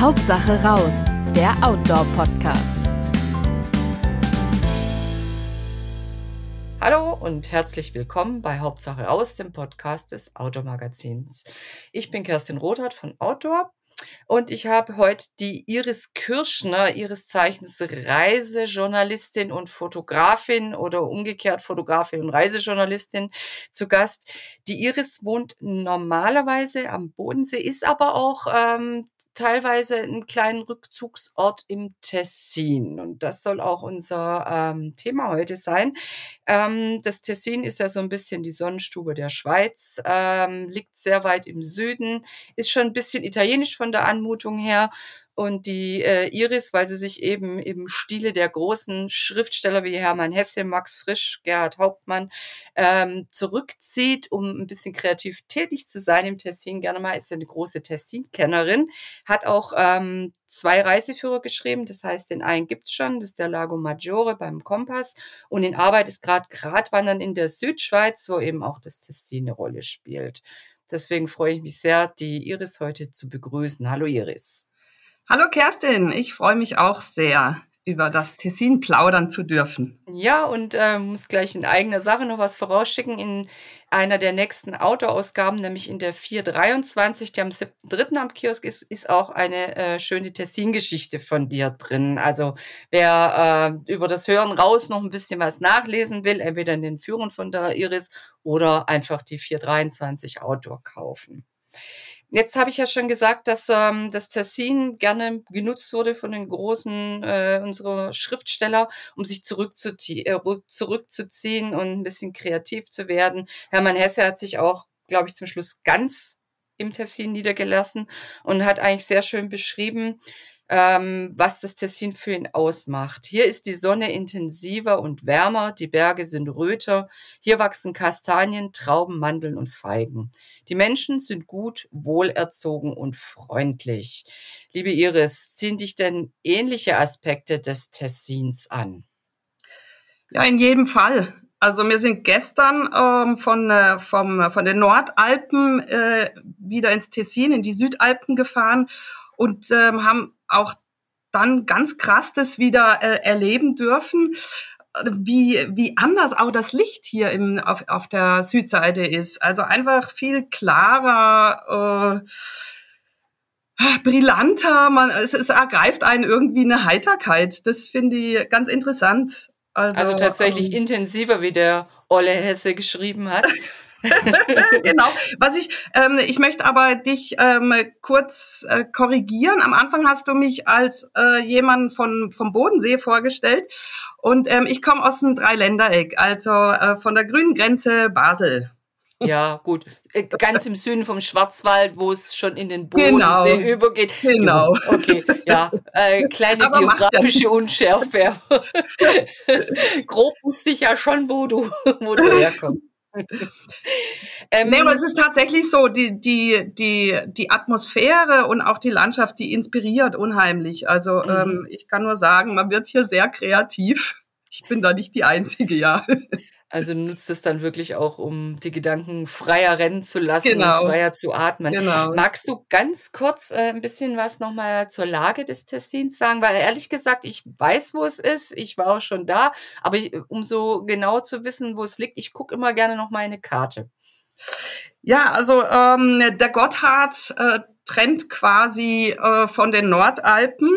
Hauptsache raus, der Outdoor-Podcast. Hallo und herzlich willkommen bei Hauptsache raus, dem Podcast des Outdoor-Magazins. Ich bin Kerstin Rothart von Outdoor und ich habe heute die Iris Kirschner, ihres Zeichens Reisejournalistin und Fotografin oder umgekehrt Fotografin und Reisejournalistin zu Gast. Die Iris wohnt normalerweise am Bodensee, ist aber auch ähm, teilweise einen kleinen Rückzugsort im Tessin. Und das soll auch unser ähm, Thema heute sein. Ähm, das Tessin ist ja so ein bisschen die Sonnenstube der Schweiz, ähm, liegt sehr weit im Süden, ist schon ein bisschen italienisch von der Anmutung her und die äh, Iris, weil sie sich eben im Stile der großen Schriftsteller wie Hermann Hesse, Max Frisch, Gerhard Hauptmann ähm, zurückzieht, um ein bisschen kreativ tätig zu sein im Tessin. Gerne mal ist eine große Tessin-Kennerin, hat auch ähm, zwei Reiseführer geschrieben. Das heißt, den einen gibt's schon, das ist der Lago Maggiore beim Kompass. Und in Arbeit ist gerade Gradwandern in der Südschweiz, wo eben auch das Tessin eine Rolle spielt. Deswegen freue ich mich sehr, die Iris heute zu begrüßen. Hallo Iris. Hallo Kerstin, ich freue mich auch sehr, über das Tessin plaudern zu dürfen. Ja, und äh, muss gleich in eigener Sache noch was vorausschicken. In einer der nächsten Autoausgaben, nämlich in der 423, die am 7.3. am Kiosk ist, ist auch eine äh, schöne Tessin-Geschichte von dir drin. Also wer äh, über das Hören raus noch ein bisschen was nachlesen will, entweder in den Führern von der Iris oder einfach die 423 Outdoor kaufen. Jetzt habe ich ja schon gesagt, dass ähm, das Tessin gerne genutzt wurde von den großen äh, unserer Schriftsteller, um sich zurückzuzie äh, zurückzuziehen und ein bisschen kreativ zu werden. Hermann Hesse hat sich auch, glaube ich, zum Schluss ganz im Tessin niedergelassen und hat eigentlich sehr schön beschrieben, ähm, was das Tessin für ihn ausmacht. Hier ist die Sonne intensiver und wärmer, die Berge sind röter, hier wachsen Kastanien, Trauben, Mandeln und Feigen. Die Menschen sind gut, wohlerzogen und freundlich. Liebe Iris, ziehen dich denn ähnliche Aspekte des Tessins an? Ja, in jedem Fall. Also wir sind gestern ähm, von, äh, vom, von den Nordalpen äh, wieder ins Tessin, in die Südalpen gefahren und ähm, haben auch dann ganz krass das wieder äh, erleben dürfen, wie, wie anders auch das Licht hier im, auf, auf der Südseite ist. Also einfach viel klarer, äh, brillanter, man, es, es ergreift einen irgendwie eine Heiterkeit. Das finde ich ganz interessant. Also, also tatsächlich ähm, intensiver, wie der Olle Hesse geschrieben hat. genau. Was ich, ähm, ich möchte aber dich ähm, kurz äh, korrigieren. Am Anfang hast du mich als äh, jemand von vom Bodensee vorgestellt und ähm, ich komme aus dem Dreiländereck, also äh, von der grünen Grenze Basel. Ja, gut. Äh, ganz im Süden vom Schwarzwald, wo es schon in den Bodensee genau. übergeht. Genau. Okay, ja. Äh, kleine Aber geografische Unschärfe. Grob wusste ich ja schon, wo du, wo du herkommst. ähm, nee, aber es ist tatsächlich so, die, die, die, die Atmosphäre und auch die Landschaft, die inspiriert unheimlich. Also mhm. ähm, ich kann nur sagen, man wird hier sehr kreativ. Ich bin da nicht die Einzige, ja. Also nutzt es dann wirklich auch, um die Gedanken freier rennen zu lassen genau. und freier zu atmen. Genau. Magst du ganz kurz äh, ein bisschen was nochmal zur Lage des Tessins sagen? Weil ehrlich gesagt, ich weiß, wo es ist. Ich war auch schon da. Aber ich, um so genau zu wissen, wo es liegt, ich gucke immer gerne noch mal eine Karte. Ja, also ähm, der Gotthard äh, trennt quasi äh, von den Nordalpen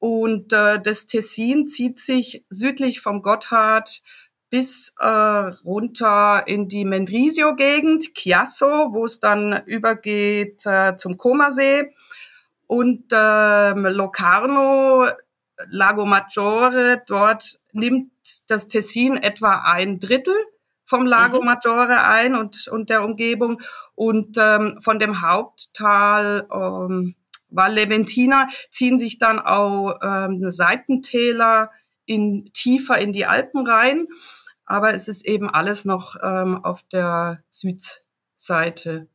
und äh, das Tessin zieht sich südlich vom Gotthard bis äh, runter in die Mendrisio-Gegend, Chiasso, wo es dann übergeht äh, zum Comasee. Und ähm, Locarno, Lago Maggiore, dort nimmt das Tessin etwa ein Drittel vom Lago mhm. Maggiore ein und, und der Umgebung. Und ähm, von dem Haupttal ähm, Valle Ventina ziehen sich dann auch ähm, Seitentäler in, tiefer in die Alpen rein aber es ist eben alles noch ähm, auf der Südseite.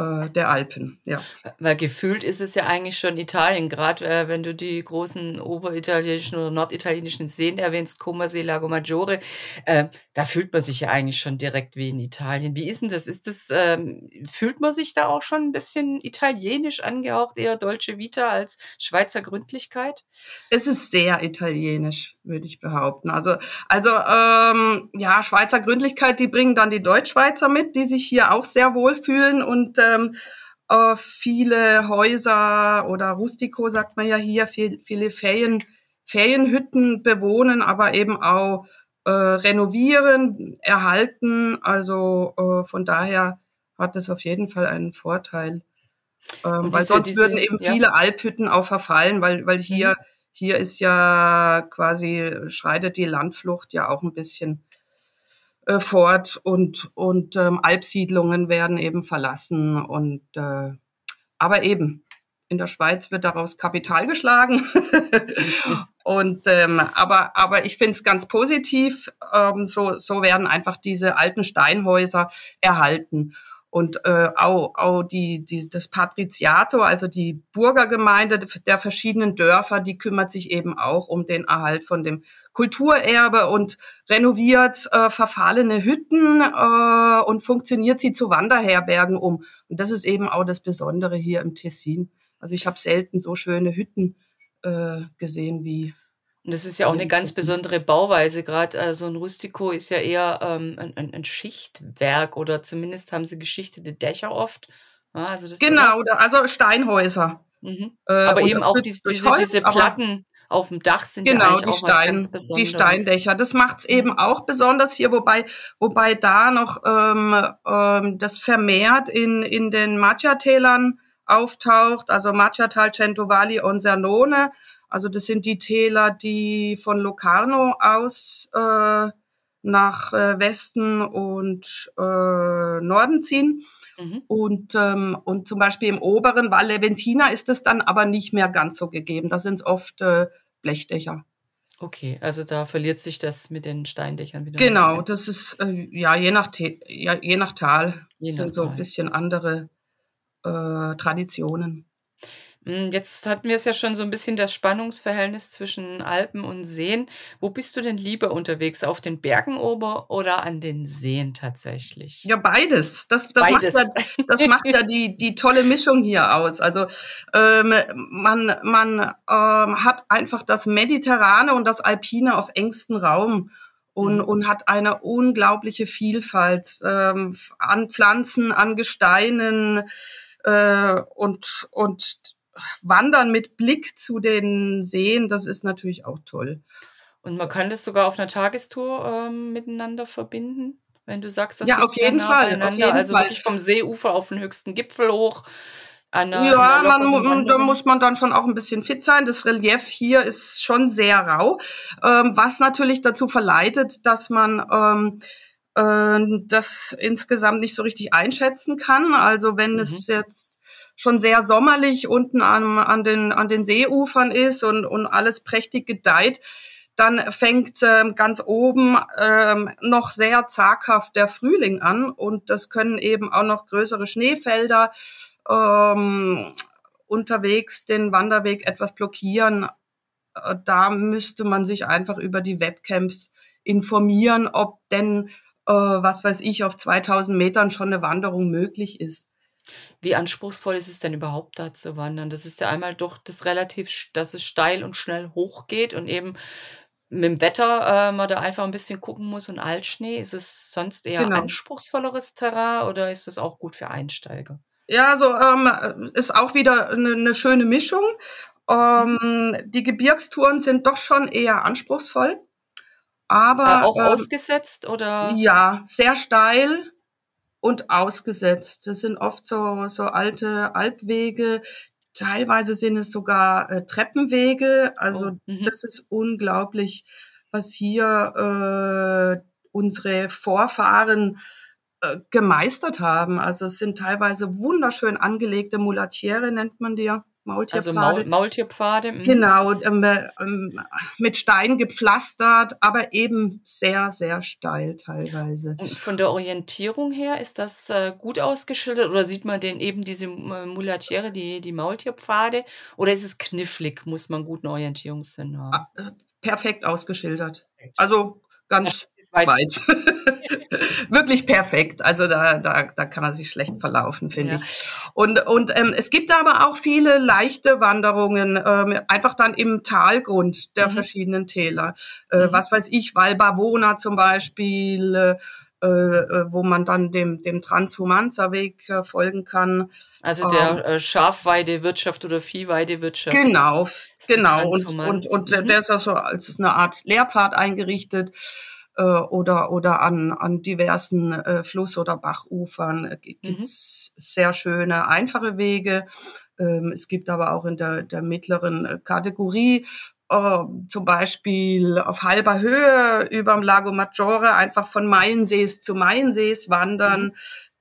Äh, der Alpen, ja. Weil gefühlt ist es ja eigentlich schon Italien, gerade äh, wenn du die großen oberitalienischen oder norditalienischen Seen erwähnst, Comersee, Lago Maggiore, äh, da fühlt man sich ja eigentlich schon direkt wie in Italien. Wie ist denn das? Ist das, ähm, fühlt man sich da auch schon ein bisschen italienisch angehaucht, eher Dolce Vita als Schweizer Gründlichkeit? Es ist sehr italienisch, würde ich behaupten. Also, also ähm, ja, Schweizer Gründlichkeit, die bringen dann die Deutschschweizer mit, die sich hier auch sehr wohlfühlen und ähm, äh, viele Häuser oder Rustico, sagt man ja hier, viel, viele Ferien, Ferienhütten bewohnen, aber eben auch äh, renovieren, erhalten. Also äh, von daher hat es auf jeden Fall einen Vorteil. Ähm, weil sonst diese, würden eben ja. viele Alphütten auch verfallen, weil, weil hier, mhm. hier ist ja quasi, schreitet die Landflucht ja auch ein bisschen äh, fort und, und ähm, Alpsiedlungen werden eben verlassen. Und äh, aber eben, in der Schweiz wird daraus Kapital geschlagen. und ähm, aber, aber ich finde es ganz positiv. Ähm, so, so werden einfach diese alten Steinhäuser erhalten. Und äh, auch, auch die, die, das Patriziato, also die Bürgergemeinde der verschiedenen Dörfer, die kümmert sich eben auch um den Erhalt von dem Kulturerbe und renoviert äh, verfallene Hütten äh, und funktioniert sie zu Wanderherbergen um. Und das ist eben auch das Besondere hier im Tessin. Also ich habe selten so schöne Hütten äh, gesehen wie und das ist ja auch eine ganz besondere Bauweise. Gerade äh, so ein Rustico ist ja eher ähm, ein, ein, Schichtwerk oder zumindest haben sie geschichtete Dächer oft. Ja, also das genau, ja also Steinhäuser. Mhm. Äh, aber eben auch diese, diese, diese Platten auf dem Dach sind genau, ja die, Stein, die Steindächer. Das macht's mhm. eben auch besonders hier, wobei, wobei da noch ähm, ähm, das vermehrt in, in den Maggia-Tälern auftaucht, also Maggiatal, Centovalli und Sernone also das sind die Täler, die von Locarno aus äh, nach äh, Westen und äh, Norden ziehen. Mhm. Und, ähm, und zum Beispiel im oberen Val Leventina ist es dann aber nicht mehr ganz so gegeben. Da sind es oft äh, Blechdächer. Okay, also da verliert sich das mit den Steindächern wieder. Genau, das ist äh, ja je nach ja, je nach Tal je sind nach so ein bisschen andere äh, Traditionen. Hm, jetzt hatten wir es ja schon so ein bisschen das Spannungsverhältnis zwischen Alpen und Seen. Wo bist du denn lieber unterwegs? Auf den Bergen ober oder an den Seen tatsächlich? Ja, beides. Das, das beides. macht ja, das macht ja die, die tolle Mischung hier aus. Also ähm, man, man ähm, hat einfach das Mediterrane und das Alpine auf engstem Raum und, mhm. und hat eine unglaubliche Vielfalt ähm, an Pflanzen, an Gesteinen äh, und, und Wandern mit Blick zu den Seen, das ist natürlich auch toll. Und man kann das sogar auf einer Tagestour ähm, miteinander verbinden, wenn du sagst, das ja, auf jeden, nah Fall, auf jeden also Fall. wirklich vom Seeufer auf den höchsten Gipfel hoch. Einer, ja, man, da muss man dann schon auch ein bisschen fit sein. Das Relief hier ist schon sehr rau, ähm, was natürlich dazu verleitet, dass man ähm, äh, das insgesamt nicht so richtig einschätzen kann. Also wenn mhm. es jetzt schon sehr sommerlich unten an, an, den, an den Seeufern ist und, und alles prächtig gedeiht, dann fängt ähm, ganz oben ähm, noch sehr zaghaft der Frühling an und das können eben auch noch größere Schneefelder ähm, unterwegs den Wanderweg etwas blockieren. Äh, da müsste man sich einfach über die Webcams informieren, ob denn, äh, was weiß ich, auf 2000 Metern schon eine Wanderung möglich ist. Wie anspruchsvoll ist es denn überhaupt da zu wandern? Das ist ja einmal doch das relativ, dass es steil und schnell hochgeht und eben mit dem Wetter äh, man da einfach ein bisschen gucken muss und Altschnee. Ist es sonst eher genau. anspruchsvolleres Terrain oder ist es auch gut für Einsteiger? Ja, also ähm, ist auch wieder eine, eine schöne Mischung. Ähm, die Gebirgstouren sind doch schon eher anspruchsvoll. Aber äh, auch ähm, ausgesetzt oder? Ja, sehr steil und ausgesetzt. Das sind oft so, so alte Alpwege. Teilweise sind es sogar äh, Treppenwege. Also oh, mhm. das ist unglaublich, was hier äh, unsere Vorfahren äh, gemeistert haben. Also es sind teilweise wunderschön angelegte Mulatiere, nennt man die ja. Maultierpfade. Also Maul Maultierpfade. Mhm. Genau, ähm, ähm, mit Steinen gepflastert, aber eben sehr, sehr steil teilweise. Und von der Orientierung her ist das äh, gut ausgeschildert oder sieht man denn eben diese Mulatiere, die, die Maultierpfade oder ist es knifflig, muss man guten Orientierungssinn haben? Ah, äh, perfekt ausgeschildert. Also ganz weit. Wirklich perfekt. Also da, da, da kann man sich schlecht verlaufen, finde ja. ich. Und, und ähm, es gibt aber auch viele leichte Wanderungen, ähm, einfach dann im Talgrund der mhm. verschiedenen Täler. Äh, mhm. Was weiß ich, Valbavona zum Beispiel, äh, äh, wo man dann dem, dem Transhumanzerweg äh, folgen kann. Also der ähm, äh, Schafweidewirtschaft oder Viehweidewirtschaft. Genau, genau. Und, und, und mhm. der ist also als eine Art Lehrpfad eingerichtet äh, oder, oder an, an diversen äh, Fluss- oder Bachufern äh, gibt's mhm. sehr schöne, einfache Wege. Ähm, es gibt aber auch in der, der mittleren äh, Kategorie äh, zum Beispiel auf halber Höhe überm Lago Maggiore einfach von Mainsees zu Mainsees wandern. Mhm.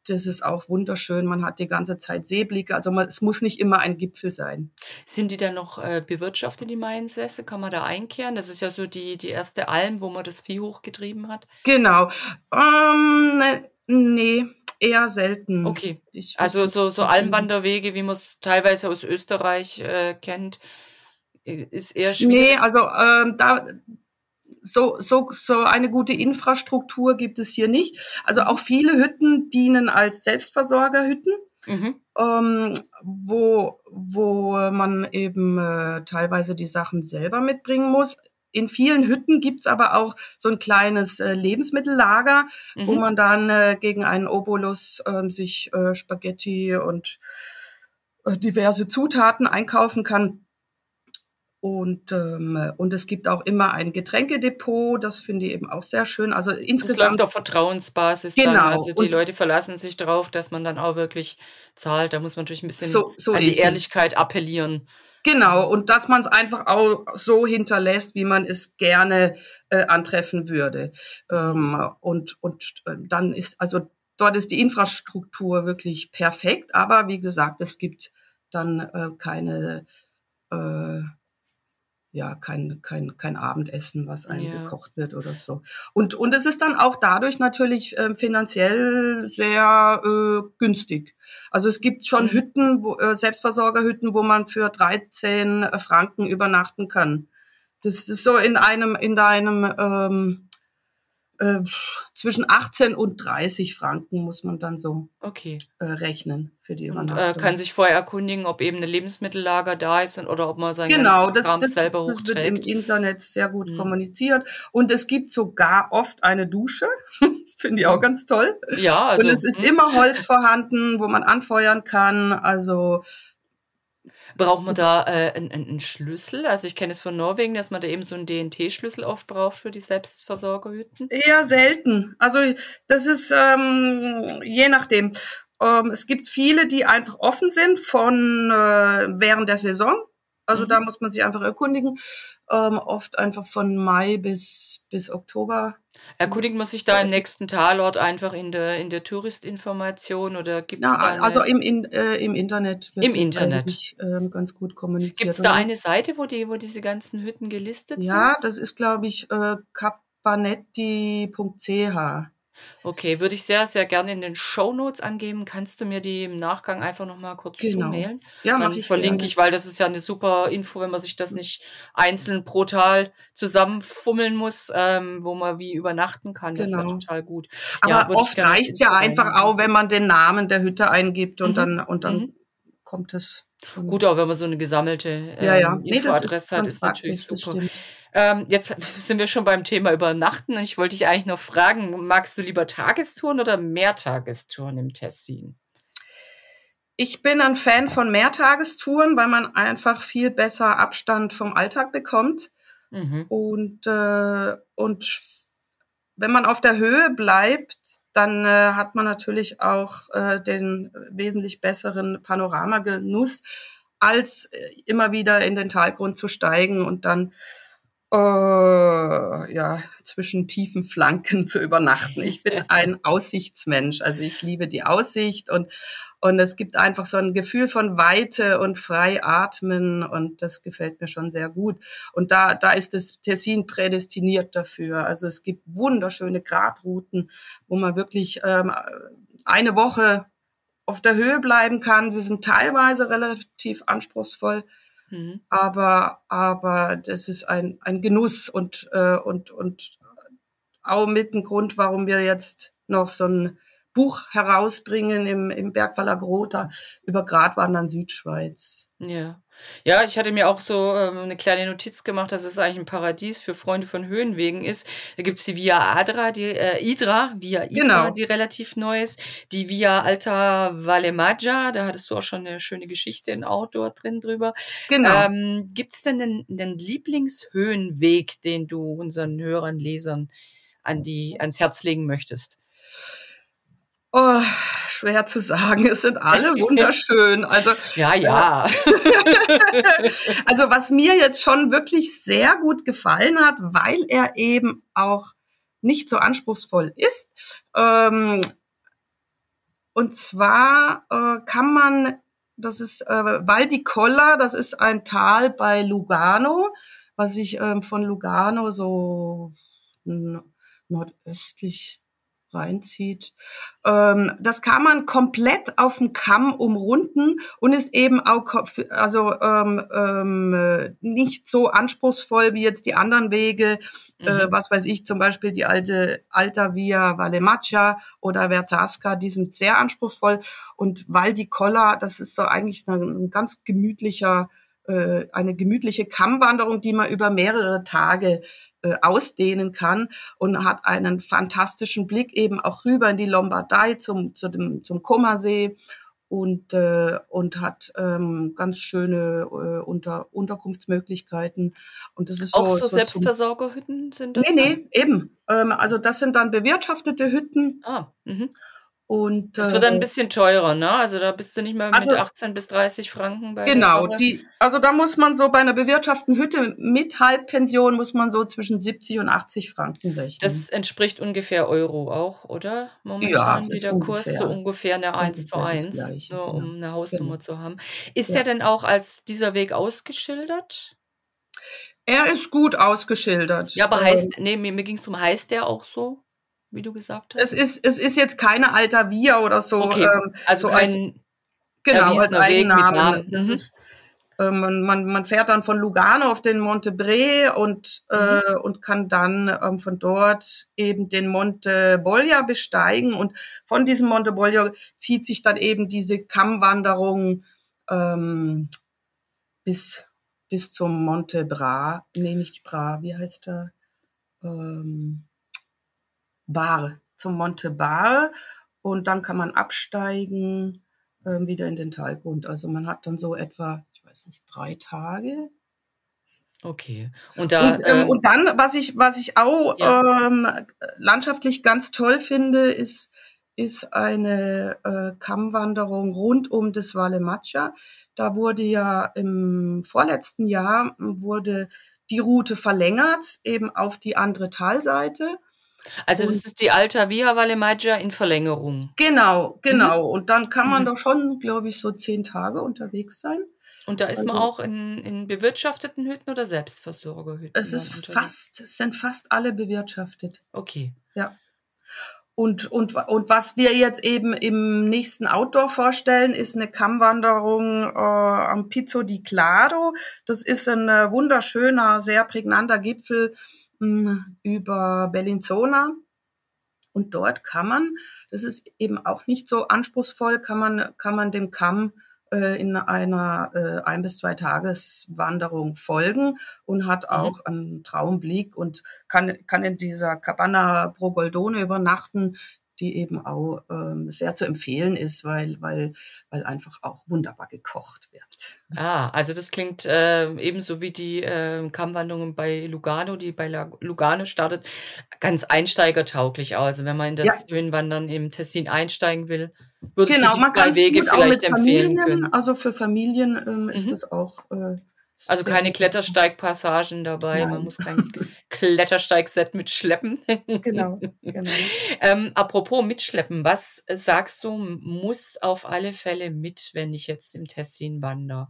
Das ist auch wunderschön. Man hat die ganze Zeit Seeblicke. Also man, es muss nicht immer ein Gipfel sein. Sind die dann noch äh, bewirtschaftet, die Mainsässe? Kann man da einkehren? Das ist ja so die, die erste Alm, wo man das Vieh hochgetrieben hat. Genau. Ähm, nee, eher selten. Okay. Ich also so, so Almwanderwege, wie man es teilweise aus Österreich äh, kennt, ist eher schwierig. Nee, also ähm, da so, so, so eine gute Infrastruktur gibt es hier nicht. Also auch viele Hütten dienen als Selbstversorgerhütten, mhm. ähm, wo, wo man eben äh, teilweise die Sachen selber mitbringen muss. In vielen Hütten gibt's aber auch so ein kleines äh, Lebensmittellager, mhm. wo man dann äh, gegen einen Obolus äh, sich äh, Spaghetti und äh, diverse Zutaten einkaufen kann. Und, ähm, und es gibt auch immer ein Getränkedepot, das finde ich eben auch sehr schön. Also insgesamt. Das läuft auf Vertrauensbasis. Genau. Dann. Also die und Leute verlassen sich darauf, dass man dann auch wirklich zahlt. Da muss man natürlich ein bisschen so, so an die Ehrlichkeit appellieren. Genau, und dass man es einfach auch so hinterlässt, wie man es gerne äh, antreffen würde. Ähm, und und äh, dann ist, also dort ist die Infrastruktur wirklich perfekt, aber wie gesagt, es gibt dann äh, keine äh, ja kein, kein, kein Abendessen, was eingekocht ja. wird oder so. Und, und es ist dann auch dadurch natürlich äh, finanziell sehr äh, günstig. Also es gibt schon mhm. Hütten, wo, äh, Selbstversorgerhütten, wo man für 13 Franken übernachten kann. Das ist so in einem, in deinem ähm, äh, zwischen 18 und 30 Franken muss man dann so okay. äh, rechnen für die Übernachtung. Und äh, kann sich vorher erkundigen, ob eben eine Lebensmittellager da ist oder ob man sein genau, das, das, selber das hochträgt. Genau, das wird im Internet sehr gut mhm. kommuniziert. Und es gibt sogar oft eine Dusche. das finde ich auch ganz toll. Ja, also, Und es ist mh. immer Holz vorhanden, wo man anfeuern kann. Also Braucht man da äh, einen, einen Schlüssel? Also ich kenne es von Norwegen, dass man da eben so einen DNT-Schlüssel oft braucht für die Selbstversorgerhütten. Eher selten. Also das ist ähm, je nachdem. Ähm, es gibt viele, die einfach offen sind von äh, während der Saison. Also mhm. da muss man sich einfach erkundigen. Ähm, oft einfach von Mai bis, bis Oktober. Erkundigt man sich da im nächsten Talort einfach in der, in der Touristinformation oder gibt es da eine, Also im, in, äh, im Internet Im Internet. Ähm, ganz gut kommuniziert. Gibt es da eine Seite, wo, die, wo diese ganzen Hütten gelistet ja, sind? Ja, das ist, glaube ich, äh, capanetti.ch. Okay, würde ich sehr, sehr gerne in den Show Notes angeben. Kannst du mir die im Nachgang einfach nochmal kurz genau. zumailen? Ja, Dann ich verlinke gerne. ich, weil das ist ja eine super Info, wenn man sich das nicht einzeln pro Tal zusammenfummeln muss, ähm, wo man wie übernachten kann. Das genau. wäre total gut. Aber ja, oft reicht es ja einfach auch, wenn man den Namen der Hütte eingibt und mhm. dann, und dann mhm. Kommt es. Gut, auch wenn man so eine gesammelte ähm, ja, ja. Nee, Infoadresse hat, ist natürlich super. Ähm, jetzt sind wir schon beim Thema Übernachten und ich wollte dich eigentlich noch fragen, magst du lieber Tagestouren oder Mehrtagestouren im Tessin? Ich bin ein Fan von Mehrtagestouren, weil man einfach viel besser Abstand vom Alltag bekommt. Mhm. Und, äh, und wenn man auf der Höhe bleibt, dann äh, hat man natürlich auch äh, den wesentlich besseren Panoramagenuss, als äh, immer wieder in den Talgrund zu steigen und dann äh, ja, zwischen tiefen Flanken zu übernachten. Ich bin ein Aussichtsmensch. Also ich liebe die Aussicht und, und es gibt einfach so ein Gefühl von Weite und frei atmen und das gefällt mir schon sehr gut. Und da, da ist das Tessin prädestiniert dafür. Also es gibt wunderschöne Gradrouten, wo man wirklich ähm, eine Woche auf der Höhe bleiben kann. Sie sind teilweise relativ anspruchsvoll. Mhm. Aber, aber das ist ein, ein Genuss und, äh, und, und auch mit ein Grund, warum wir jetzt noch so ein Buch herausbringen im, im Bergwaller Grota über Gratwandern Südschweiz. Ja. Ja, ich hatte mir auch so ähm, eine kleine Notiz gemacht, dass es eigentlich ein Paradies für Freunde von Höhenwegen ist. Da gibt's die Via Adra, die äh, Idra, Via Idra, genau. die relativ neu ist. Die Via Alta Valle Maggia, da hattest du auch schon eine schöne Geschichte in Outdoor drin drüber. Genau. Ähm, gibt's denn einen, einen Lieblingshöhenweg, den du unseren Hörern, Lesern an die, ans Herz legen möchtest? Oh, schwer zu sagen. Es sind alle wunderschön. Also ja, ja. also was mir jetzt schon wirklich sehr gut gefallen hat, weil er eben auch nicht so anspruchsvoll ist. Ähm, und zwar äh, kann man, das ist äh, Val di Colla, das ist ein Tal bei Lugano, was ich ähm, von Lugano so nordöstlich reinzieht. Ähm, das kann man komplett auf dem Kamm umrunden und ist eben auch also ähm, ähm, nicht so anspruchsvoll wie jetzt die anderen Wege. Äh, mhm. Äh, was weiß ich, zum Beispiel die alte Alta Via Valemaccia oder Verzasca, die sind sehr anspruchsvoll. Und Val di Colla, das ist so eigentlich ein, ein ganz gemütlicher äh, eine gemütliche Kammwanderung, die man über mehrere Tage äh, ausdehnen kann und hat einen fantastischen Blick eben auch rüber in die Lombardei zum, zu dem, zum Kummersee und, äh, und hat ähm, ganz schöne äh, Unter Unterkunftsmöglichkeiten. Und das ist auch so, so Selbstversorgerhütten sind das? Nee, nee, eben. Ähm, also das sind dann bewirtschaftete Hütten. Ah, mhm. Und, das wird dann ein äh, bisschen teurer, ne? Also da bist du nicht mehr also, mit 18 bis 30 Franken bei Genau, die, also da muss man so bei einer bewirtschafteten Hütte mit Halbpension muss man so zwischen 70 und 80 Franken rechnen. Das entspricht ungefähr Euro auch, oder? Momentan ja, wie der Kurs so ungefähr eine 1 zu 1, gleiche, nur um eine Hausnummer genau. zu haben. Ist ja. der denn auch als dieser Weg ausgeschildert? Er ist gut ausgeschildert. Ja, aber heißt, ähm, nee, mir, mir ging es darum, heißt der auch so? Wie du gesagt hast? Es ist, es ist jetzt keine Alta Via oder so. Okay. Ähm, also so als, genau, als Eigennamen. Mhm. Ist, äh, man, man, man fährt dann von Lugano auf den Monte Bre und, äh, mhm. äh, und kann dann ähm, von dort eben den Monte Bolia besteigen. Und von diesem Monte Bolia zieht sich dann eben diese Kammwanderung ähm, bis, bis zum Monte Bra. Nee, nicht Bra, wie heißt der? Ähm, Bar, zum Monte Bar und dann kann man absteigen äh, wieder in den Talgrund. Also man hat dann so etwa, ich weiß nicht, drei Tage. Okay. Und, da, und, ähm, ähm, und dann, was ich, was ich auch ja. ähm, landschaftlich ganz toll finde, ist, ist eine äh, Kammwanderung rund um das Valle Maccia. Da wurde ja im vorletzten Jahr wurde die Route verlängert, eben auf die andere Talseite. Also das ist die Alta Via Valle Maggia in Verlängerung. Genau, genau. Mhm. Und dann kann man mhm. doch schon, glaube ich, so zehn Tage unterwegs sein. Und da ist also, man auch in, in bewirtschafteten Hütten oder Selbstversorgerhütten? Es ist fast, es sind fast alle bewirtschaftet. Okay. Ja. Und, und, und was wir jetzt eben im nächsten Outdoor vorstellen, ist eine Kammwanderung äh, am Pizzo di Claro. Das ist ein äh, wunderschöner, sehr prägnanter Gipfel über Bellinzona. Und dort kann man, das ist eben auch nicht so anspruchsvoll, kann man, kann man dem Kamm äh, in einer äh, ein bis zwei Tageswanderung folgen und hat mhm. auch einen Traumblick und kann, kann in dieser Cabana Pro Goldone übernachten, die eben auch ähm, sehr zu empfehlen ist, weil, weil, weil einfach auch wunderbar gekocht wird. Ah, also das klingt äh, ebenso wie die äh, Kammwanderung bei Lugano, die bei Lugano startet, ganz einsteigertauglich aus. Also wenn man in das ja. Höhenwandern im Tessin einsteigen will, würde genau, ich die drei Wege vielleicht empfehlen können. Also für Familien ähm, ist mhm. das auch äh, Also keine Klettersteigpassagen dabei, Nein. man muss kein Klettersteigset mitschleppen. Genau, genau. ähm, apropos mitschleppen, was sagst du, muss auf alle Fälle mit, wenn ich jetzt im Tessin wandere?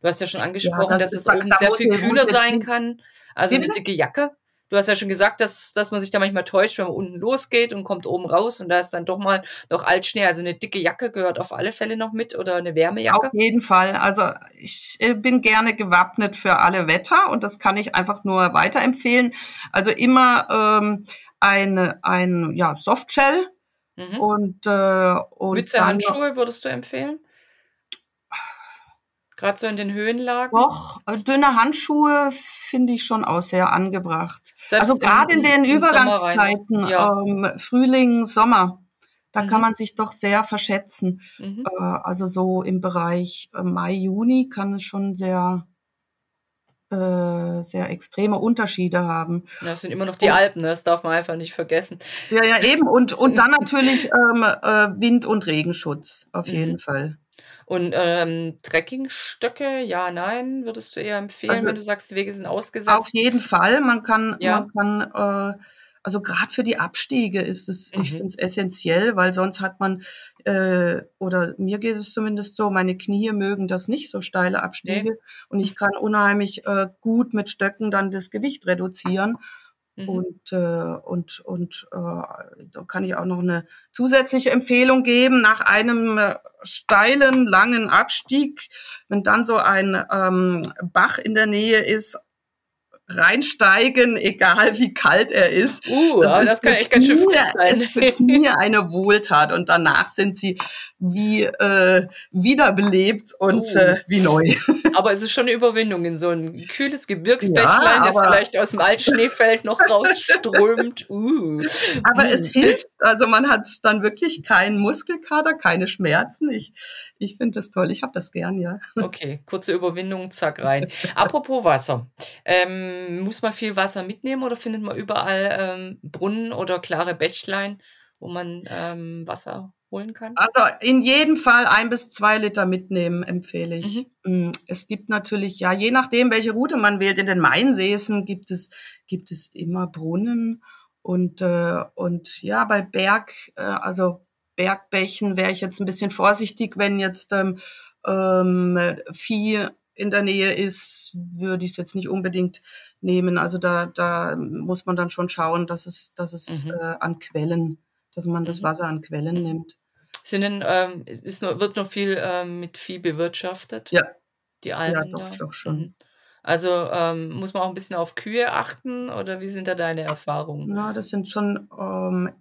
Du hast ja schon angesprochen, ja, das dass es oben sehr viel kühler sein kann. Also eine dicke Jacke. Du hast ja schon gesagt, dass, dass man sich da manchmal täuscht, wenn man unten losgeht und kommt oben raus und da ist dann doch mal noch Altschnee. Also eine dicke Jacke gehört auf alle Fälle noch mit oder eine Wärmejacke? Auf jeden Fall. Also ich bin gerne gewappnet für alle Wetter und das kann ich einfach nur weiterempfehlen. Also immer ähm, eine, ein ja, Softshell mhm. und, äh, und Mütze, Handschuhe würdest du empfehlen? Gerade so in den Höhenlagen? Doch, äh, dünne Handschuhe finde ich schon auch sehr angebracht. Selbst also gerade in, den Übergangszeiten, ja. ähm, Frühling, Sommer, da mhm. kann man sich doch sehr verschätzen. Mhm. Äh, also so im Bereich äh, Mai, Juni kann es schon sehr äh, sehr extreme Unterschiede haben. Das sind immer noch die Alpen, ne? das darf man einfach nicht vergessen. Ja, ja, eben. Und, und dann natürlich ähm, äh, Wind- und Regenschutz, auf mhm. jeden Fall. Und ähm, Trekkingstöcke, ja, nein, würdest du eher empfehlen, also, wenn du sagst, die Wege sind ausgesetzt? Auf jeden Fall. Man kann, ja. man kann, äh, also gerade für die Abstiege ist es, mhm. ich finde es essentiell, weil sonst hat man, äh, oder mir geht es zumindest so, meine Knie mögen das nicht, so steile Abstiege. Nee. Und ich kann unheimlich äh, gut mit Stöcken dann das Gewicht reduzieren. Mhm. Und, äh, und, und äh, da kann ich auch noch eine zusätzliche Empfehlung geben. Nach einem äh, steilen, langen Abstieg, wenn dann so ein ähm, Bach in der Nähe ist, reinsteigen, egal wie kalt er ist. Uh, das, das kann echt ganz schön frisch sein. Es ist für Knie eine Wohltat und danach sind sie wie äh, wiederbelebt und uh. äh, wie neu. Aber es ist schon eine Überwindung in so ein kühles Gebirgsbächlein, ja, das vielleicht aus dem Altschneefeld noch rausströmt. Uh. Aber es hilft. Also man hat dann wirklich keinen Muskelkater, keine Schmerzen. Ich, ich finde das toll. Ich habe das gern, ja. Okay, kurze Überwindung, zack rein. Apropos Wasser. Ähm, muss man viel Wasser mitnehmen oder findet man überall ähm, Brunnen oder klare Bächlein, wo man ähm, Wasser holen kann? Also in jedem Fall ein bis zwei Liter mitnehmen, empfehle ich. Mhm. Mm, es gibt natürlich, ja, je nachdem, welche Route man wählt, in den Mainseesen gibt es, gibt es immer Brunnen. Und, äh, und ja, bei Berg, äh, also Bergbächen wäre ich jetzt ein bisschen vorsichtig, wenn jetzt ähm, ähm, Vieh in der Nähe ist, würde ich es jetzt nicht unbedingt nehmen. Also da, da muss man dann schon schauen, dass es, dass es mhm. äh, an Quellen, dass man das mhm. Wasser an Quellen nimmt. Sind denn, ähm, ist nur, wird noch viel ähm, mit Vieh bewirtschaftet? Ja. Die Alpen? Ja, doch, doch schon. Mhm. Also ähm, muss man auch ein bisschen auf Kühe achten oder wie sind da deine Erfahrungen? Ja, das sind schon ähm,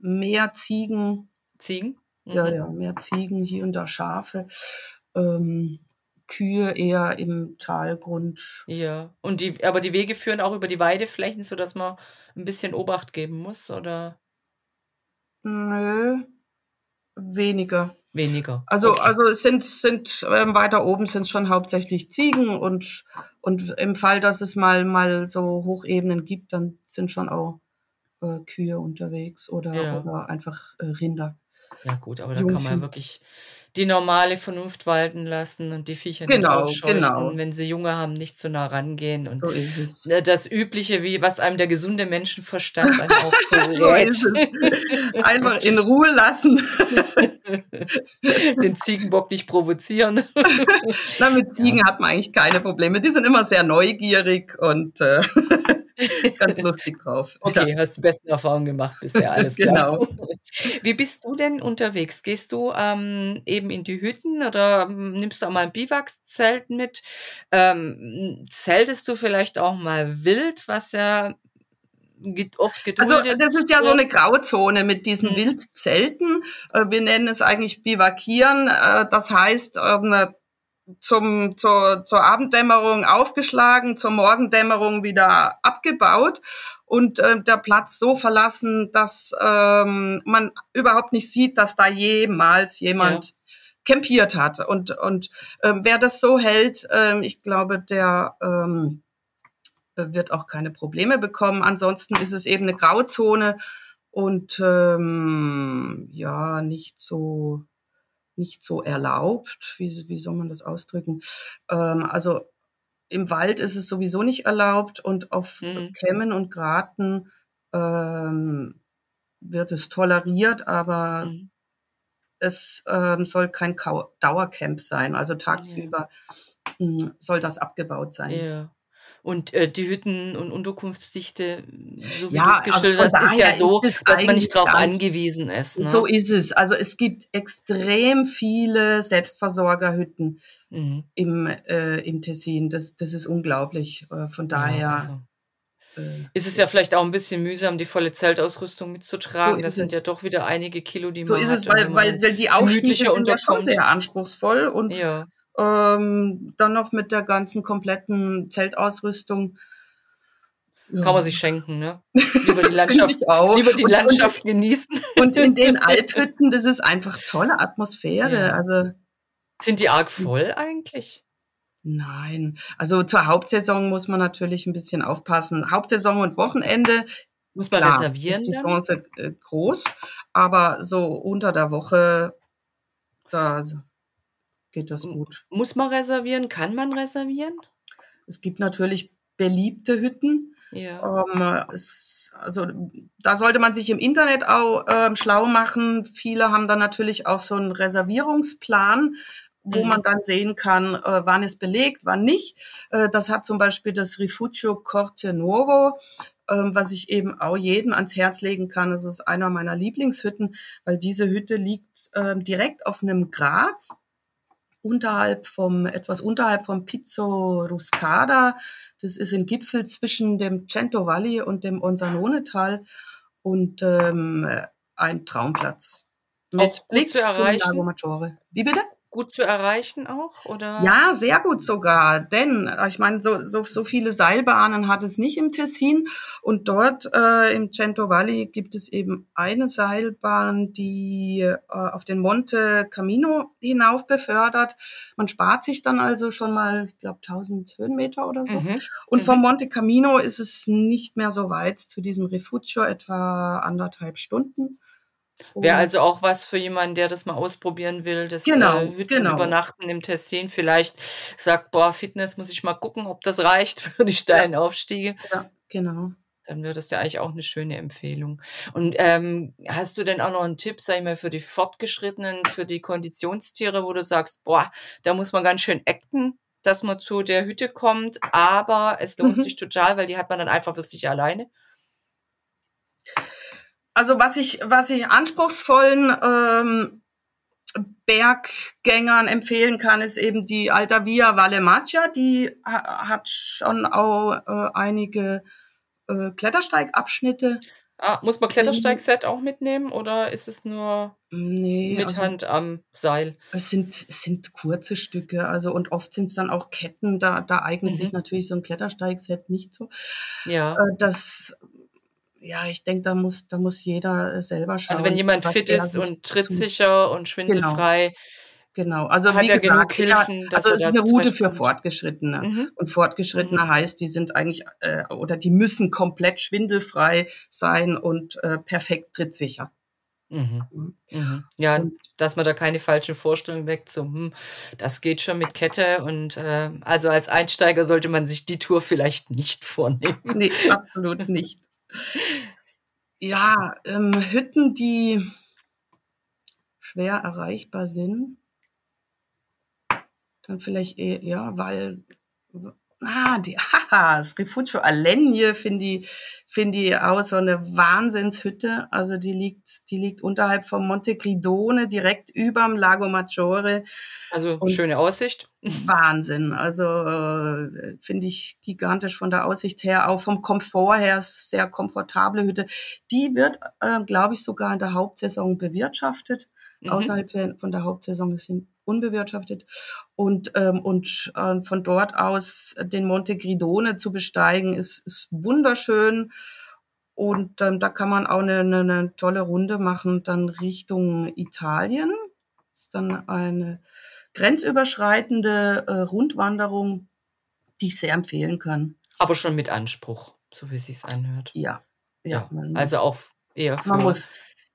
mehr Ziegen. Ziegen? Mhm. Ja, ja, mehr Ziegen, hier und da Schafe. Ähm, Kühe eher im Talgrund. Ja, und die, aber die Wege führen auch über die Weideflächen, sodass man ein bisschen Obacht geben muss, oder? Nö, Weniger. Weniger. Also, okay. also es sind, sind ähm, weiter oben sind es schon hauptsächlich Ziegen und, und im Fall, dass es mal, mal so Hochebenen gibt, dann sind schon auch äh, Kühe unterwegs oder, ja. oder einfach äh, Rinder. Ja, gut, aber da kann man wirklich die normale Vernunft walten lassen und die Viecher genau, nicht genau. wenn sie Junge haben, nicht zu nah rangehen. Und so ist es. Äh, das Übliche, wie was einem der gesunde Menschenverstand einem auch so, so ist es. Einfach in Ruhe lassen. Den Ziegenbock nicht provozieren. Na, mit Ziegen ja. hat man eigentlich keine Probleme. Die sind immer sehr neugierig und äh, ganz lustig drauf. Okay, ja. hast die besten Erfahrungen gemacht bisher, alles klar. genau. Wie bist du denn unterwegs? Gehst du ähm, eben in die Hütten oder ähm, nimmst du auch mal ein Biwakzelt mit? Ähm, zeltest du vielleicht auch mal wild, was ja oft geduldet. Also das ist ja so eine Grauzone mit diesen mhm. Wildzelten. Äh, wir nennen es eigentlich Bivakieren. Äh, das heißt, ähm, zum, zur, zur Abenddämmerung aufgeschlagen, zur Morgendämmerung wieder abgebaut und äh, der Platz so verlassen, dass ähm, man überhaupt nicht sieht, dass da jemals jemand ja. campiert hat. Und, und ähm, wer das so hält, ähm, ich glaube, der ähm, wird auch keine Probleme bekommen. Ansonsten ist es eben eine Grauzone und ähm, ja, nicht so nicht so erlaubt. Wie, wie soll man das ausdrücken? Ähm, also im Wald ist es sowieso nicht erlaubt und auf Mhm. Kämmen und Graten ähm, wird es toleriert, aber Mhm. es ähm, soll kein Dauercamp sein. Also tagsüber mh, soll das abgebaut sein. Ja. Und äh, die Hütten- und Unterkunftsdichte, so wie Ja, du es also geschildert hast, ist ja so, ist dass man nicht darauf angewiesen ist. Ne? So ist es. Also es gibt extrem viele Selbstversorgerhütten Mhm. im, äh, im Tessin. Das, das ist unglaublich. Äh, von daher. Ja, also. äh, Ist es ja vielleicht auch ein bisschen mühsam, die volle Zeltausrüstung mitzutragen. So das ist sind es. ja doch wieder einige Kilo, die so man ist hat. es, weil, weil, weil die Aufstiege sind ja schon sehr anspruchsvoll und Ja, ähm, dann noch mit der ganzen kompletten Zeltausrüstung. Ja. kann man sich schenken, ne? Lieber die Landschaft, lieber die Und- Landschaft genießen. Und in den Alphütten, das ist einfach tolle Atmosphäre. Ja. Also Sind die arg voll eigentlich? nein, also zur Hauptsaison muss man natürlich ein bisschen aufpassen. Hauptsaison und Wochenende, Muss man klar, reservieren ist die dann? Chance äh, groß, aber so unter der Woche, da geht das gut. Muss man reservieren? Kann man reservieren? Es gibt natürlich beliebte Hütten. Ja. Ähm, es, also da sollte man sich im Internet auch ähm, schlau machen. Viele haben dann natürlich auch so einen Reservierungsplan, wo Mhm. man dann sehen kann, äh, wann ist belegt, wann nicht. Äh, das hat zum Beispiel das Rifugio Corte Nuovo, ähm, was ich eben auch jedem ans Herz legen kann. Das ist einer meiner Lieblingshütten, weil diese Hütte liegt ähm, direkt auf einem Grat unterhalb vom, etwas unterhalb vom Pizzo Ruscada. Das ist ein Gipfel zwischen dem Cento Valley und dem Onsanone-Tal und ähm, ein Traumplatz. Auch gut zu zum erreichen? Wie bitte? Gut zu erreichen auch? Oder? Ja, sehr gut sogar. Denn äh, ich meine, so, so, so viele Seilbahnen hat es nicht im Tessin. Und dort äh, im Cento Valley gibt es eben eine Seilbahn, die äh, auf den Monte Camino hinauf befördert. Man spart sich dann also schon mal, ich glaube, 1000 Höhenmeter oder so. Mhm. Und Mhm. vom Monte Camino ist es nicht mehr so weit zu diesem Refugio, etwa anderthalb Stunden. Wäre also auch was für jemanden, der das mal ausprobieren will, das Genau, äh, Hütten genau. übernachten im Tessin. Vielleicht sagt, boah, Fitness muss ich mal gucken, ob das reicht für die steilen Aufstiege. ja, genau. Dann wäre das ja eigentlich auch eine schöne Empfehlung. Und ähm, hast du denn auch noch einen Tipp, sag ich mal, für die Fortgeschrittenen, für die Konditionstiere, wo du sagst, boah, da muss man ganz schön acten, dass man zu der Hütte kommt, aber es lohnt Mhm. sich total, weil die hat man dann einfach für sich alleine. Also was ich, was ich anspruchsvollen ähm, Berggängern empfehlen kann, ist eben die Alta Via Valle Macchia. Die ha hat schon auch äh, einige äh, Klettersteigabschnitte. Ah, muss man Klettersteigset auch mitnehmen oder ist es nur Nee, mit also, Hand am Seil? es sind, es sind kurze Stücke, also und oft sind es dann auch Ketten, da, da eignet sich Mhm. natürlich so ein Klettersteigset nicht so. Ja. Äh, das, ja, ich denke, da muss, da muss jeder äh, selber schauen. Also wenn jemand fit ist und trittsicher und schwindelfrei, Genau, also Hat er genug gesagt, ja, Hilfen, also es ist eine Route für? Fortgeschrittene. Mhm. Und Fortgeschrittene heißt, die sind eigentlich äh, oder die müssen komplett schwindelfrei sein und äh, perfekt trittsicher. Mhm. Mhm. Mhm. Ja, dass man da keine falschen Vorstellungen weckt, so, hm, das geht schon mit Kette und äh, also als Einsteiger sollte man sich die Tour vielleicht nicht vornehmen. Nee, absolut nicht. Ja, ähm, Hütten, die schwer erreichbar sind, dann vielleicht eher, ja, weil, ah, die, haha, das Refugio Alegne finde ich, finde ich auch so eine Wahnsinnshütte. Also die liegt, die liegt unterhalb vom Monte Gridone, direkt überm Lago Maggiore. Also Und- schöne Aussicht. Wahnsinn. Also äh, finde ich gigantisch von der Aussicht her, auch vom Komfort her, ist sehr komfortable Hütte. Die wird, äh, glaube ich, sogar in der Hauptsaison bewirtschaftet. Mhm. Außerhalb von der Hauptsaison ist sie unbewirtschaftet. Und, ähm, und äh, von dort aus den Monte Gridone zu besteigen, ist, ist wunderschön. Und ähm, da kann man auch eine, eine, eine tolle Runde machen, dann Richtung Italien. Das ist dann eine grenzüberschreitende äh, Rundwanderung, die ich sehr empfehlen kann. Aber schon mit Anspruch, so wie es sich anhört. Ja, ja. Ja, also auch eher für man muss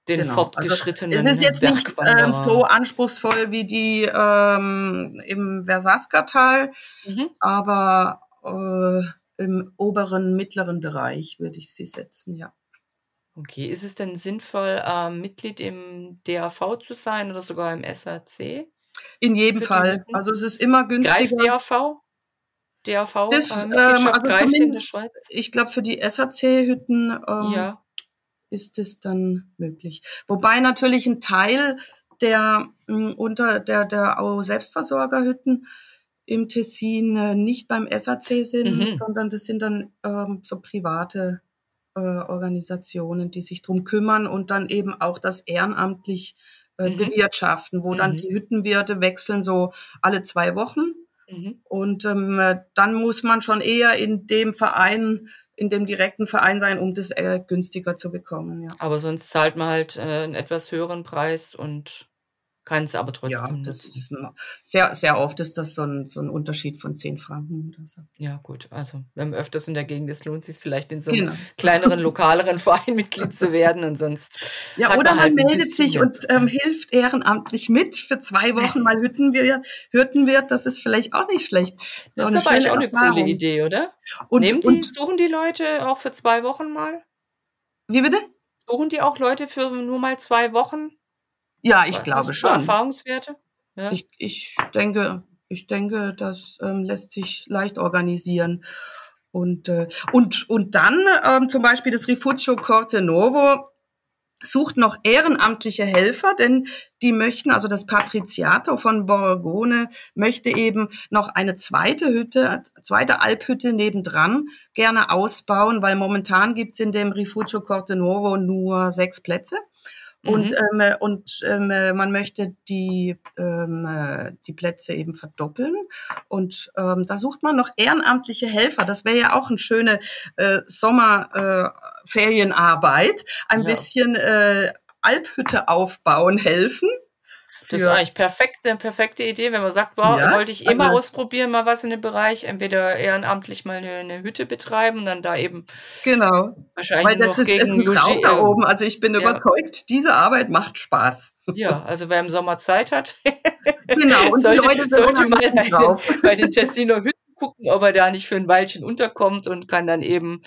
den Genau. fortgeschrittenen Es ist jetzt nicht ähm, so anspruchsvoll wie die ähm, im Versasker-Tal, Mhm. aber äh, im oberen, mittleren Bereich würde ich sie setzen, ja. Okay, ist es denn sinnvoll, ähm, Mitglied im DAV zu sein oder sogar im SAC? In jedem Für Fall. Also es ist immer Greift günstiger. DAV? DAV? Das, äh, ähm, also greift in der zumindest, Schweiz? ich glaube, für die SAC-Hütten ähm, Ja. Ist es dann möglich. Wobei natürlich ein Teil der mh, unter der der Selbstversorgerhütten im Tessin äh, nicht beim SAC sind, Mhm. sondern das sind dann ähm, so private äh, Organisationen, die sich drum kümmern und dann eben auch das ehrenamtlich äh, Mhm. bewirtschaften, wo dann Mhm. die Hüttenwirte wechseln so alle zwei Wochen Mhm. und ähm, äh, dann muss man schon eher in dem Verein, in dem direkten Verein sein, um das äh, günstiger zu bekommen. Ja, Aber sonst zahlt man halt äh, einen etwas höheren Preis und kann es aber ja trotzdem das nutzen. ist sehr, sehr oft ist das so ein, so ein Unterschied von 10 Franken oder so. Ja, gut. Also, wenn man öfters in der Gegend ist, lohnt es sich vielleicht in so einem Genau. kleineren, lokaleren Verein Mitglied zu werden und sonst. Ja, oder man, halt ein meldet sich und ähm, hilft ehrenamtlich mit für zwei Wochen mal Hüttenwirt. Hüttenwirt, das ist vielleicht auch nicht schlecht. Das auch ist aber eigentlich auch eine Erfahrung. coole Idee, oder? Und, Nehmen die, und suchen die Leute auch für zwei Wochen mal? wie bitte? Suchen die auch Leute für nur mal zwei Wochen? Ja, ich Hast glaube schon. Erfahrungswerte? Ja. Ich, ich denke, ich denke, das ähm, lässt sich leicht organisieren. Und, äh, und, und dann ähm, zum Beispiel das Rifugio Corte Novo sucht noch ehrenamtliche Helfer, denn die möchten, also das Patriziato von Borgone möchte eben noch eine zweite Hütte, zweite Alphütte nebendran gerne ausbauen, weil momentan gibt's in dem Rifugio Corte Novo nur sechs Plätze. Und, Mhm. ähm, und ähm, äh, man möchte die, ähm, äh, die Plätze eben verdoppeln. Und ähm, da sucht man noch ehrenamtliche Helfer. Das wäre ja auch eine schöne äh, Sommerferienarbeit. Äh. Ein Ja. bisschen äh, Alphütte aufbauen helfen. Das ist eigentlich perfekt, eine perfekte Idee, wenn man sagt, wow, Ja, wollte ich immer also- ausprobieren, mal was in dem Bereich, entweder ehrenamtlich mal eine, eine Hütte betreiben dann da eben Genau. wahrscheinlich Weil das ist, ist ein Traum da äh, oben. Also ich bin ja. überzeugt, diese Arbeit macht Spaß. Ja, also wer im Sommer Zeit hat, Genau. Sollte, Leute sollte mal den, bei den Tessiner Hütten gucken, ob er da nicht für ein Weilchen unterkommt und kann dann eben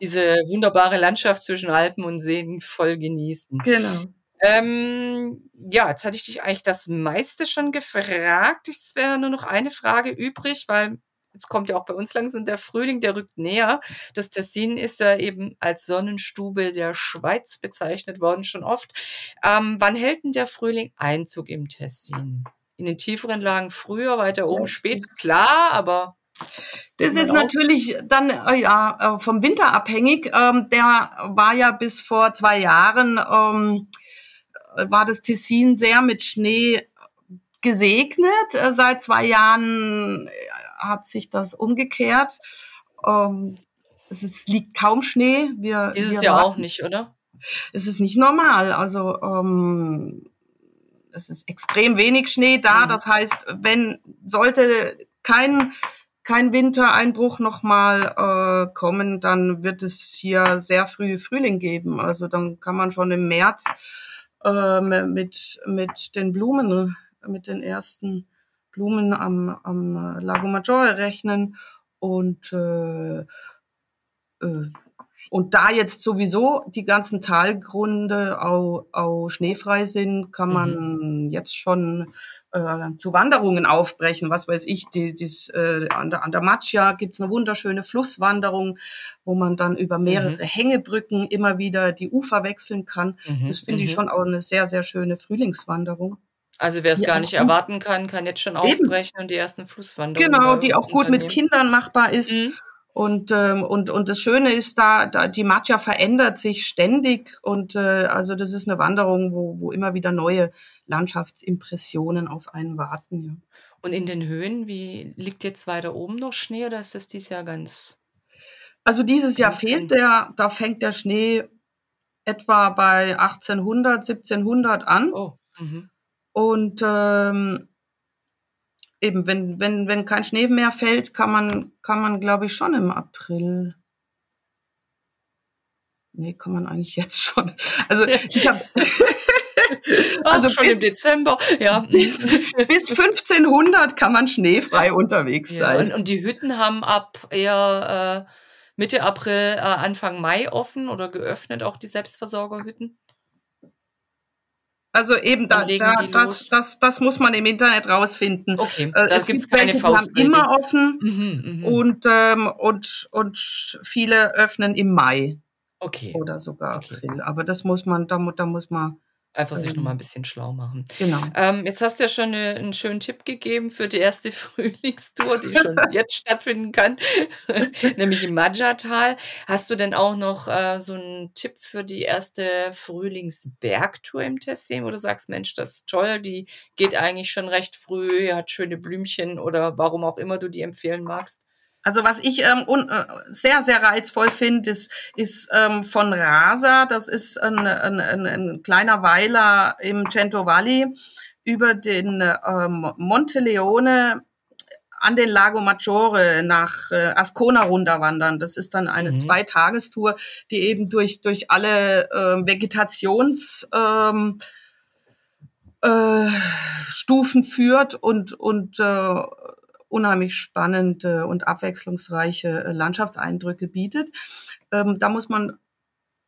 diese wunderbare Landschaft zwischen Alpen und Seen voll genießen. Genau. Ähm, ja, jetzt hatte ich dich eigentlich das meiste schon gefragt. Es wäre nur noch eine Frage übrig, weil jetzt kommt ja auch bei uns langsam der Frühling, der rückt näher. Das Tessin ist ja eben als Sonnenstube der Schweiz bezeichnet worden, schon oft. Ähm, wann hält denn der Frühling Einzug im Tessin? In den tieferen Lagen früher, weiter oben Das spät, klar, aber Das ist natürlich dann äh, ja äh, vom Winter abhängig. Ähm, der war ja bis vor zwei Jahren ähm, war das Tessin sehr mit Schnee gesegnet. Äh, seit zwei Jahren äh, hat sich das umgekehrt. Ähm, es ist, liegt kaum Schnee. Wir, dieses Jahr auch nicht, oder? Es ist nicht normal. Also ähm, es ist extrem wenig Schnee da. Mhm. Das heißt, wenn sollte kein kein Wintereinbruch nochmal äh, kommen, dann wird es hier sehr früh Frühling geben. Also dann kann man schon im März ähm, mit, mit den Blumen, mit den ersten Blumen am, am Lago Maggiore rechnen. Und, äh, äh, und da jetzt sowieso die ganzen Talgründe auch, auch schneefrei sind, kann man jetzt schon äh, zu Wanderungen aufbrechen. Was weiß ich, die, dies, äh, an, der, an der Macchia gibt's eine wunderschöne Flusswanderung, wo man dann über mehrere Mhm. Hängebrücken immer wieder die Ufer wechseln kann. Mhm, Das finde ich mhm. schon auch eine sehr, sehr schöne Frühlingswanderung. Also wer es Die gar nicht erwarten kann, kann jetzt schon Eben. aufbrechen und die ersten Flusswanderungen Genau, die auch gut mit. Kindern machbar ist. Und, ähm, und, und das Schöne ist da, da die Matcha verändert sich ständig und äh, also das ist eine Wanderung, wo, wo immer wieder neue Landschaftsimpressionen auf einen warten. Ja. Und in den Höhen, wie liegt jetzt weiter oben noch Schnee oder ist das dieses Jahr ganz? Also dieses Jahr Ganz fehlt der, da fängt der Schnee etwa bei 1800, 1700 an. Oh. Mhm. Und ähm, eben, wenn, wenn, wenn kein Schnee mehr fällt, kann man, kann man, glaube ich, schon im April. Nee, kann man eigentlich jetzt schon. Also ich habe also schon bis, im Dezember, ja. Bis, bis 1500 kann man schneefrei unterwegs sein. Ja, und, und, die Hütten haben ab eher äh, Mitte April, äh, Anfang Mai offen oder geöffnet, auch die Selbstversorgerhütten? Also eben, da, da, das, das, das muss man im Internet rausfinden. Okay, äh, da es gibt keine welche, die haben immer offen mhm, mh. und, ähm, und, und viele öffnen im Mai. Okay. Oder sogar okay. April. Aber das muss man, da, da muss man Einfach sich noch mal ein bisschen schlau machen. Genau. Ähm, jetzt hast du ja schon eine, einen schönen Tipp gegeben für die erste Frühlingstour, die schon jetzt stattfinden kann, nämlich im Madja-Tal. Hast du denn auch noch äh, so einen Tipp für die erste Frühlingsbergtour im Tessin, wo du sagst, Mensch, das ist toll, die geht eigentlich schon recht früh, hat schöne Blümchen oder warum auch immer du die empfehlen magst? Also was ich ähm, äh, sehr, sehr reizvoll finde, ist, ist ähm, von Rasa, das ist ein, ein, ein, ein kleiner Weiler im Cento Valley über den ähm, Monte Leone an den Lago Maggiore nach äh, Ascona runterwandern. Das ist dann eine mhm. Zweitagestour, die eben durch, durch alle äh, Vegetations... Ähm, äh, Stufen führt und, und äh, unheimlich spannende und abwechslungsreiche äh, Landschaftseindrücke bietet. Ähm, da muss man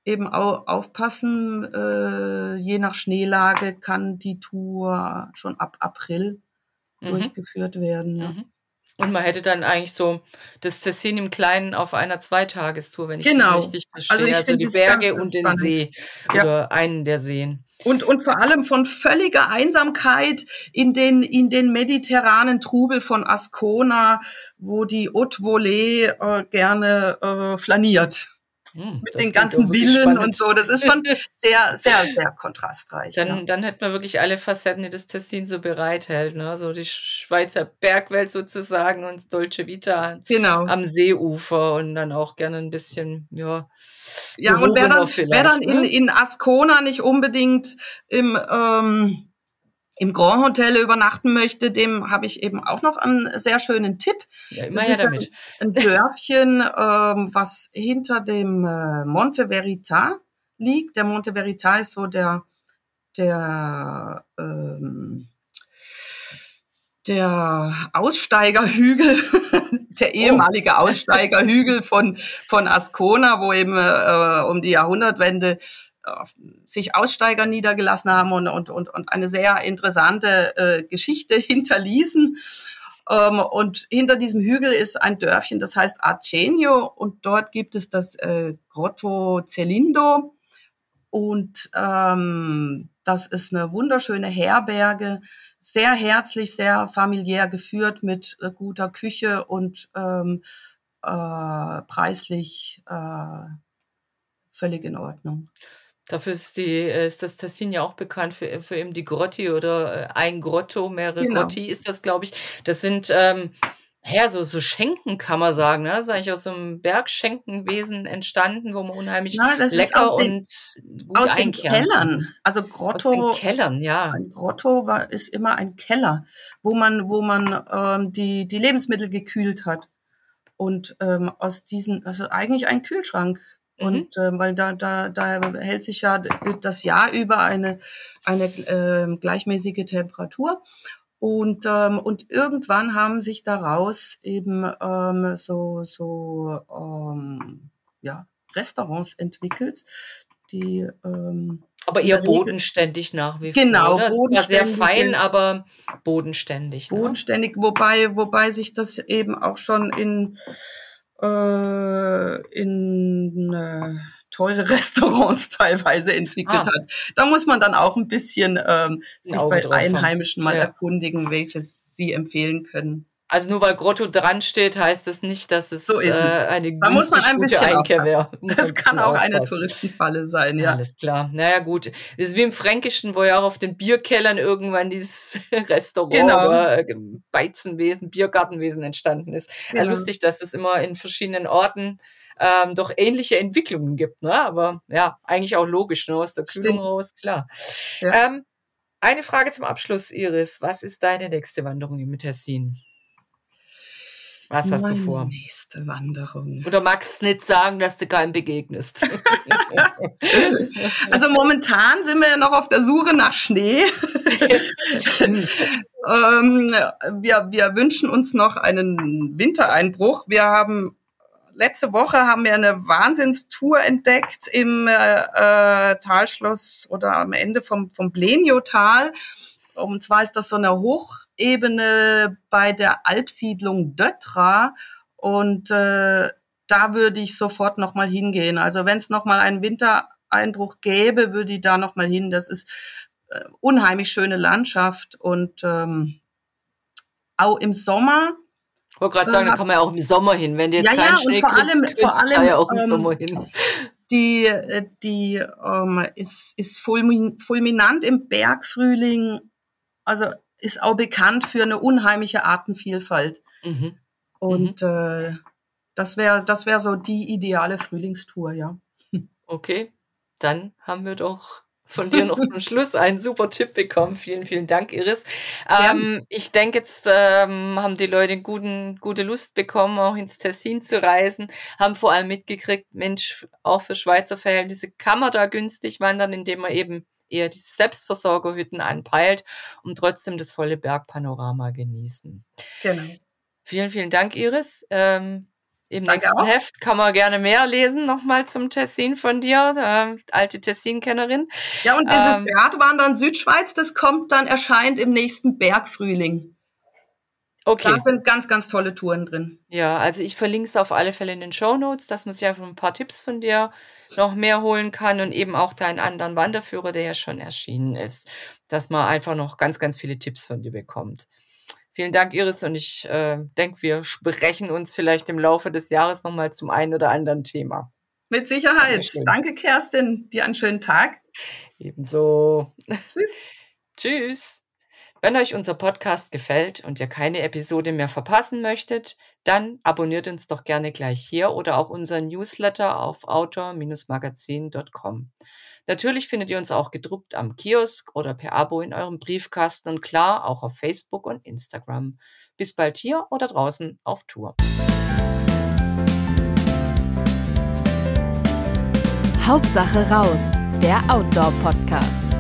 eben auch aufpassen, äh, je nach Schneelage kann die Tour schon ab April mhm. durchgeführt werden. Ja. Mhm. Und man hätte dann eigentlich so das Tessin im Kleinen auf einer Zweitagestour, wenn ich genau. das richtig verstehe. Also, also die Berge und den See ja. oder einen der Seen. Und, und vor allem von völliger Einsamkeit in den, in den mediterranen Trubel von Ascona, wo die Haute Volée äh, gerne äh, flaniert. Hm, mit den ganzen Villen und so. Das ist schon sehr, sehr, sehr kontrastreich. Dann, ja. dann hätten wir wirklich alle Facetten, die das Tessin so bereithält. Ne? So die Schweizer Bergwelt sozusagen und Dolce Vita genau. am Seeufer und dann auch gerne ein bisschen, ja. Ja, und wer dann, wer dann ne? in, in Ascona nicht unbedingt im, ähm, im Grand Hotel übernachten möchte, dem habe ich eben auch noch einen sehr schönen Tipp. Ja, immer her damit. Ein, Dörfchen, ähm, was hinter dem äh, Monte Verita liegt. Der Monte Verita ist so der, der, ähm, der Aussteigerhügel, der oh. ehemalige Aussteigerhügel von, von Ascona, wo eben äh, um die Jahrhundertwende sich Aussteiger niedergelassen haben und, und, und, und eine sehr interessante äh, Geschichte hinterließen. Ähm, und hinter diesem Hügel ist ein Dörfchen, das heißt Arcenio und dort gibt es das äh, Grotto Celindo und ähm, das ist eine wunderschöne Herberge, sehr herzlich, sehr familiär geführt mit äh, guter Küche und ähm, äh, preislich äh, völlig in Ordnung. Dafür ist, die, äh, ist das Tessin ja auch bekannt für, für eben die Grotti oder äh, ein Grotto, mehrere genau. Grotti ist das, glaube ich. Das sind ähm, ja, so, so Schenken kann man sagen. Ne? Das ist eigentlich aus so einem Bergschenkenwesen entstanden, wo man unheimlich Na, lecker den, und gut aus den Kellern. Also Grotto. Aus den Kellern, ja. Ein Grotto war, ist immer ein Keller, wo man, wo man ähm, die, die Lebensmittel gekühlt hat. Und ähm, aus diesen, also eigentlich ein Kühlschrank Mhm. Und äh, weil da, da, da hält sich ja das Jahr über eine, eine äh, gleichmäßige Temperatur. Und, ähm, und irgendwann haben sich daraus eben ähm, so, so ähm, ja, Restaurants entwickelt, die ähm, aber eher bodenständig nach wie vor. Genau, oder? bodenständig. sehr fein, aber bodenständig. Ne? Bodenständig, wobei, wobei sich das eben auch schon in äh, in äh, teure Restaurants teilweise entwickelt ah. hat. Da muss man dann auch ein bisschen ähm, sich bei Einheimischen mal ja. erkundigen, welches sie empfehlen können. Also nur weil Grotto dran steht, heißt das nicht, dass es, so ist es. Äh, eine da muss man ein bisschen Einkehr wäre. Das kann auch aufpassen. eine Touristenfalle sein, ja. Alles klar. Naja, gut. Das ist wie im Fränkischen, wo ja auch auf den Bierkellern irgendwann dieses Restaurant genau. oder äh, Beizenwesen, Biergartenwesen entstanden ist. Genau. Ja, lustig, dass es immer in verschiedenen Orten ähm, doch ähnliche Entwicklungen gibt, ne? Aber ja, eigentlich auch logisch, ne? Aus der Kühlung raus, klar. Ja. Ähm, eine Frage zum Abschluss, Iris. Was ist deine nächste Wanderung im Tessin? Was hast Meine du vor? Nächste Wanderung. Oder magst du nicht sagen, dass du keinem begegnest? also momentan sind wir ja noch auf der Suche nach Schnee. ähm, wir, wir wünschen uns noch einen Wintereinbruch. Wir haben letzte Woche haben wir eine Wahnsinnstour entdeckt im äh, Talschloss oder am Ende vom, vom Blenio-Tal. Und zwar ist das so eine Hochebene bei der Alpsiedlung Dötra. Und äh, da würde ich sofort nochmal hingehen. Also wenn es nochmal einen Wintereinbruch gäbe, würde ich da nochmal hin. Das ist äh, unheimlich schöne Landschaft und ähm, auch im Sommer. Ich wollte gerade sagen, da kann man ja auch im Sommer hin. Wenn du jetzt ja, keinen ja, Schnee vor kriegst, allem, vor allem, ja auch im ähm, Sommer hin. Die, äh, die ähm, ist, ist fulminant im Bergfrühling also ist auch bekannt für eine unheimliche Artenvielfalt. Mhm. Und mhm. Äh, das wäre das wäre so die ideale Frühlingstour, ja. Okay, dann haben wir doch von dir noch zum Schluss einen super Tipp bekommen. Vielen, vielen Dank, Iris. Ähm, ich denke, jetzt ähm, haben die Leute guten, gute Lust bekommen, auch ins Tessin zu reisen, haben vor allem mitgekriegt, Mensch, auch für Schweizer Verhältnisse kann man da günstig wandern, indem man eben eher die Selbstversorgerhütten anpeilt und trotzdem das volle Bergpanorama genießen. Genau. Vielen, vielen Dank, Iris. Ähm, Im Danke nächsten auch. Heft kann man gerne mehr lesen, nochmal zum Tessin von dir, äh, alte Tessin-Kennerin. Ja, und dieses ähm, Bergwandern Südschweiz, das kommt dann, erscheint im nächsten Bergfrühling. Okay. Da sind ganz, ganz tolle Touren drin. Ja, also ich verlinke es auf alle Fälle in den Show Notes, dass man sich einfach ein paar Tipps von dir noch mehr holen kann und eben auch deinen anderen Wanderführer, der ja schon erschienen ist, dass man einfach noch ganz, ganz viele Tipps von dir bekommt. Vielen Dank, Iris, und ich äh, denke, wir sprechen uns vielleicht im Laufe des Jahres nochmal zum einen oder anderen Thema. Mit Sicherheit. Danke, Kerstin. Dir einen schönen Tag. Ebenso. Tschüss. Tschüss. Wenn euch unser Podcast gefällt und ihr keine Episode mehr verpassen möchtet, dann abonniert uns doch gerne gleich hier oder auch unseren Newsletter auf outdoor-magazin.com. Natürlich findet ihr uns auch gedruckt am Kiosk oder per Abo in eurem Briefkasten und klar auch auf Facebook und Instagram. Bis bald hier oder draußen auf Tour. Hauptsache raus, der Outdoor-Podcast.